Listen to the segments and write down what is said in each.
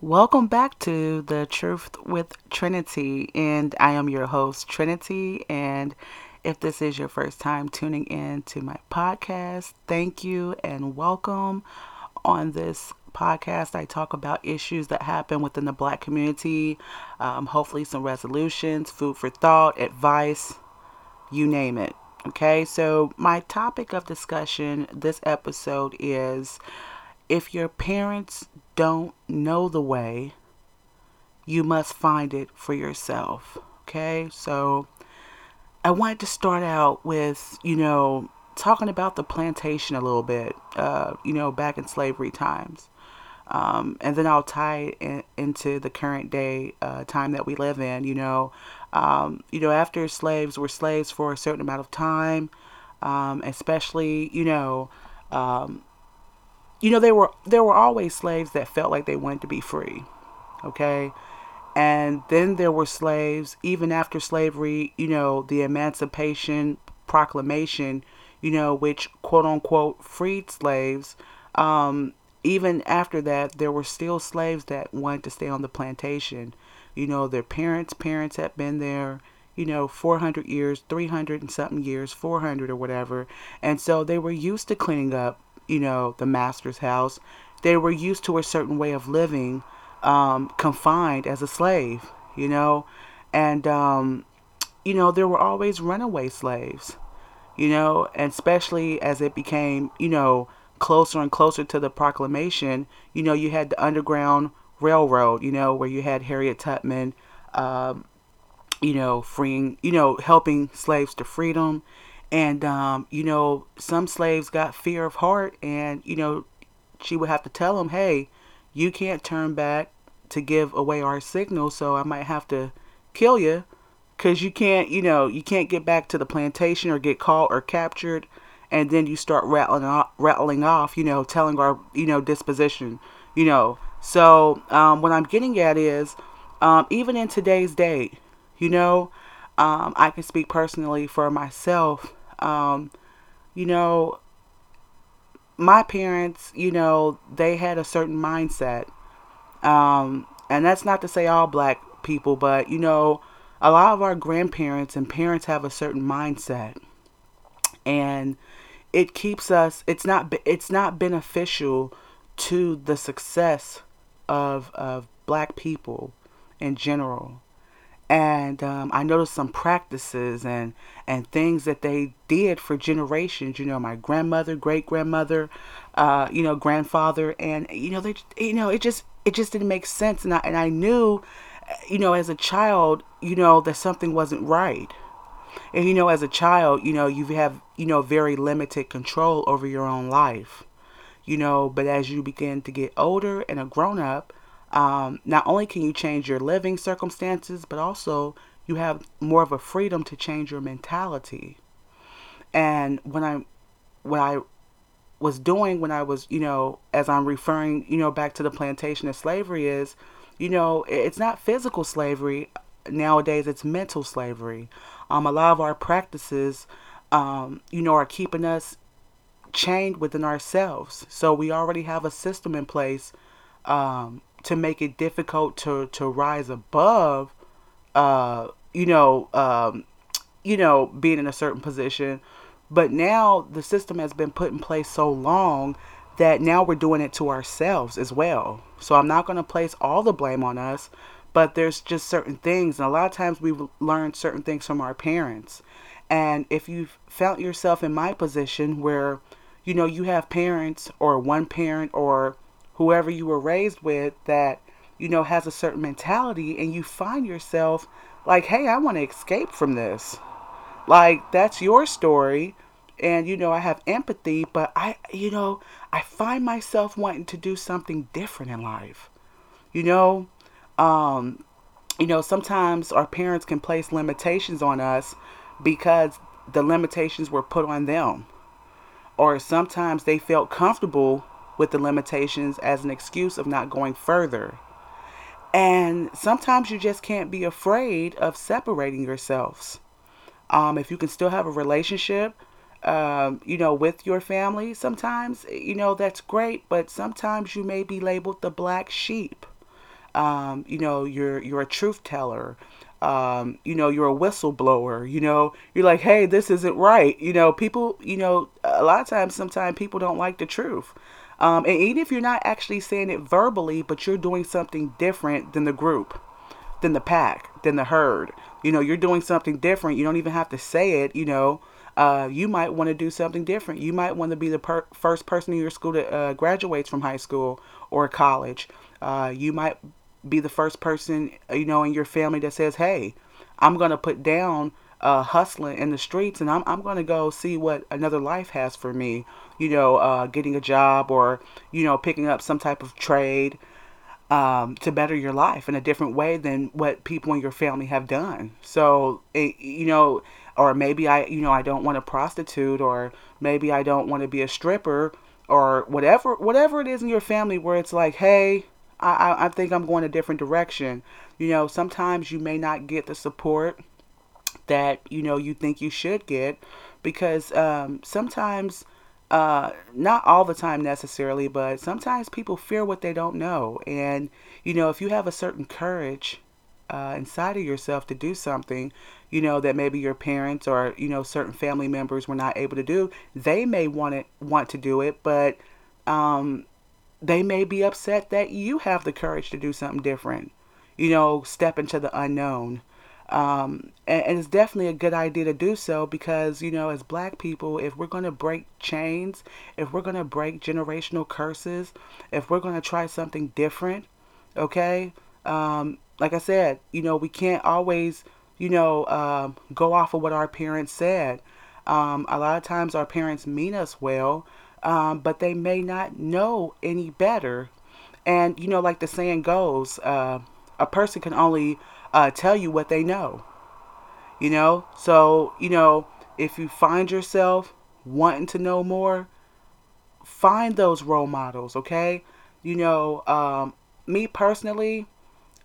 Welcome back to the Truth with Trinity, and I am your host, Trinity. And if this is your first time tuning in to my podcast, thank you and welcome. On this podcast, I talk about issues that happen within the black community, um, hopefully, some resolutions, food for thought, advice, you name it. Okay, so my topic of discussion this episode is if your parents don't know the way, you must find it for yourself. Okay, so I wanted to start out with, you know, talking about the plantation a little bit, uh, you know, back in slavery times. Um, and then I'll tie it into the current day uh, time that we live in. You know, um, you know, after slaves were slaves for a certain amount of time, um, especially, you know, um, you know, there were there were always slaves that felt like they wanted to be free. Okay. And then there were slaves, even after slavery, you know, the Emancipation Proclamation, you know, which quote unquote freed slaves. Um, even after that, there were still slaves that wanted to stay on the plantation. You know, their parents' parents had been there, you know, 400 years, 300 and something years, 400 or whatever. And so they were used to cleaning up you know, the master's house. They were used to a certain way of living, um, confined as a slave, you know, and, um, you know, there were always runaway slaves, you know, and especially as it became, you know, closer and closer to the proclamation, you know, you had the Underground Railroad, you know, where you had Harriet Tubman, um, you know, freeing, you know, helping slaves to freedom and, um, you know, some slaves got fear of heart, and, you know, she would have to tell them, hey, you can't turn back to give away our signal, so I might have to kill you because you can't, you know, you can't get back to the plantation or get caught or captured, and then you start rattling off, rattling off, you know, telling our, you know, disposition, you know. So um, what I'm getting at is, um, even in today's day, you know, um, I can speak personally for myself. Um, you know, my parents, you know, they had a certain mindset. Um, and that's not to say all black people, but, you know, a lot of our grandparents and parents have a certain mindset. And it keeps us it's not it's not beneficial to the success of of black people in general and um, I noticed some practices and and things that they did for generations. You know, my grandmother, great grandmother, uh, you know, grandfather, and you know, they, you know, it just it just didn't make sense, and I and I knew, you know, as a child, you know, that something wasn't right. And you know, as a child, you know, you have you know very limited control over your own life, you know. But as you begin to get older and a grown up, um, not only can you change your living circumstances, but also you have more of a freedom to change your mentality. And when I, what I was doing when I was, you know, as I'm referring, you know, back to the plantation of slavery is, you know, it's not physical slavery nowadays; it's mental slavery. Um, a lot of our practices, um, you know, are keeping us chained within ourselves. So we already have a system in place um, to make it difficult to to rise above uh you know um you know being in a certain position. But now the system has been put in place so long that now we're doing it to ourselves as well. So i'm not going to place all the blame on us but there's just certain things. And a lot of times we've learned certain things from our parents. And if you've found yourself in my position where you know you have parents or one parent or whoever you were raised with that you know has a certain mentality and you find yourself like hey i want to escape from this. Like that's your story and you know i have empathy but i you know i find myself wanting to do something different in life. You know um you know sometimes our parents can place limitations on us because the limitations were put on them. Or sometimes they felt comfortable with the limitations as an excuse of not going further. And sometimes you just can't be afraid of separating yourselves. Um, if you can still have a relationship, um, you know, with your family, sometimes, you know, that's great, but sometimes you may be labeled the black sheep. Um, you know, you're you're a truth teller. Um, you know, you're a whistleblower. You know, you're like, hey, this isn't right. You know, people. You know, a lot of times, sometimes people don't like the truth. Um, and even if you're not actually saying it verbally, but you're doing something different than the group, than the pack, than the herd. You know, you're doing something different. You don't even have to say it. You know, uh, you might want to do something different. You might want to be the per- first person in your school that uh, graduates from high school or college. Uh, you might be the first person, you know, in your family that says, "Hey, I'm gonna put down uh, hustling in the streets, and I'm I'm gonna go see what another life has for me." You know, uh, getting a job or you know picking up some type of trade um, to better your life in a different way than what people in your family have done. So, it, you know, or maybe I, you know, I don't want to prostitute, or maybe I don't want to be a stripper, or whatever, whatever it is in your family where it's like, hey, I, I think I'm going a different direction. You know, sometimes you may not get the support that you know you think you should get because um, sometimes uh, not all the time necessarily, but sometimes people fear what they don't know. And, you know, if you have a certain courage uh, inside of yourself to do something, you know, that maybe your parents or, you know, certain family members were not able to do, they may want it, want to do it, but um, they may be upset that you have the courage to do something different, you know, step into the unknown. Um, and, and, it's definitely a good idea to do so because, you know, as black people, if we're going to break chains, if we're going to break generational curses, if we're going to try something different, okay, um, like I said, you know, we can't always, you know, uh, go off of what our parents said. Um, a lot of times our parents mean us well, um, but they may not know any better. And, you know, like the saying goes, uh, a person can only uh, tell you what they know. You know, so you know if you find yourself wanting to know more, find those role models. Okay, you know, um, me personally,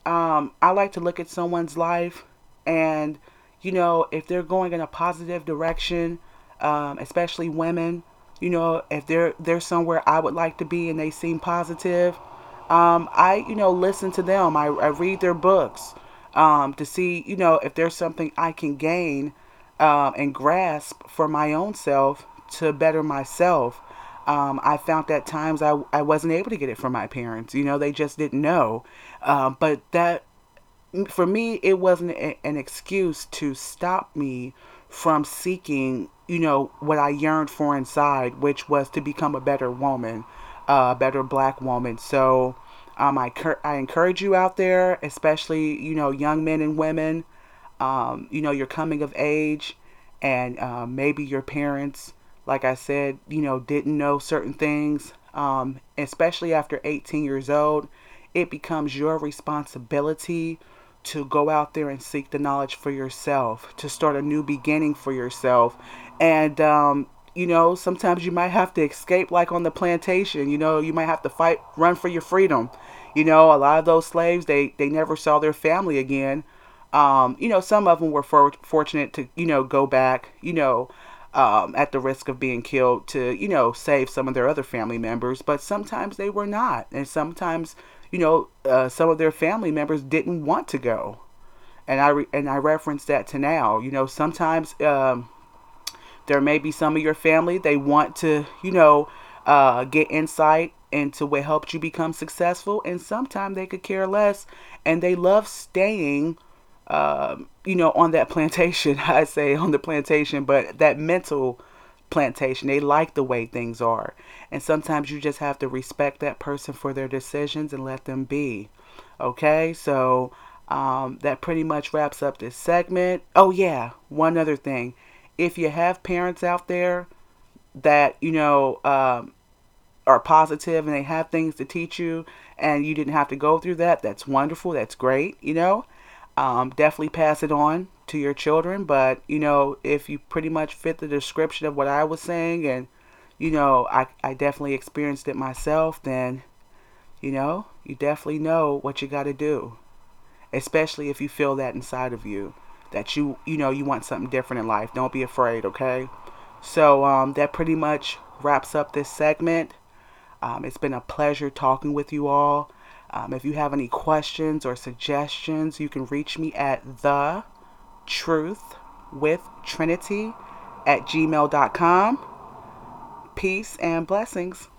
um, I like to look at someone's life and you know if they're going in a positive direction, um, especially women. You know, if they're they're somewhere I would like to be and they seem positive, um, I you know listen to them. I, I read their books um, to see, you know, if there's something I can gain um, and grasp for my own self to better myself. Um, I found that times I, I wasn't able to get it from my parents. You know, they just didn't know. Uh, but that, for me, it wasn't a, an excuse to stop me from seeking, you know, what I yearned for inside, which was to become a better woman, uh, a better black woman. So, um, I, cur- I encourage you out there, especially, you know, young men and women, um, you know, you're coming of age and uh, maybe your parents, like I said, you know, didn't know certain things, um, especially after 18 years old. It becomes your responsibility to go out there and seek the knowledge for yourself, to start a new beginning for yourself. And um, you know, sometimes you might have to escape like on the plantation, you know, you might have to fight, run for your freedom. You know, a lot of those slaves, they, they never saw their family again. Um, you know, some of them were for, fortunate to, you know, go back, you know, um, at the risk of being killed to, you know, save some of their other family members. But sometimes they were not. And sometimes, you know, uh, some of their family members didn't want to go. And I, re- and I reference that to now. You know, sometimes um, there may be some of your family, they want to, you know, uh, get insight into what helped you become successful. And sometimes they could care less and they love staying, uh, you know, on that plantation. I say on the plantation, but that mental plantation. They like the way things are. And sometimes you just have to respect that person for their decisions and let them be. Okay, so um, that pretty much wraps up this segment. Oh, yeah, one other thing if you have parents out there that you know um, are positive and they have things to teach you and you didn't have to go through that that's wonderful that's great you know? Um, definitely pass it on to your children but you know if you pretty much fit the description of what i was saying and you know i, I definitely experienced it myself then you know you definitely know what you got to do especially if you feel that inside of you that you you know you want something different in life. Don't be afraid, okay? So um, that pretty much wraps up this segment. Um, it's been a pleasure talking with you all. Um, if you have any questions or suggestions, you can reach me at the truth with trinity at gmail.com. Peace and blessings.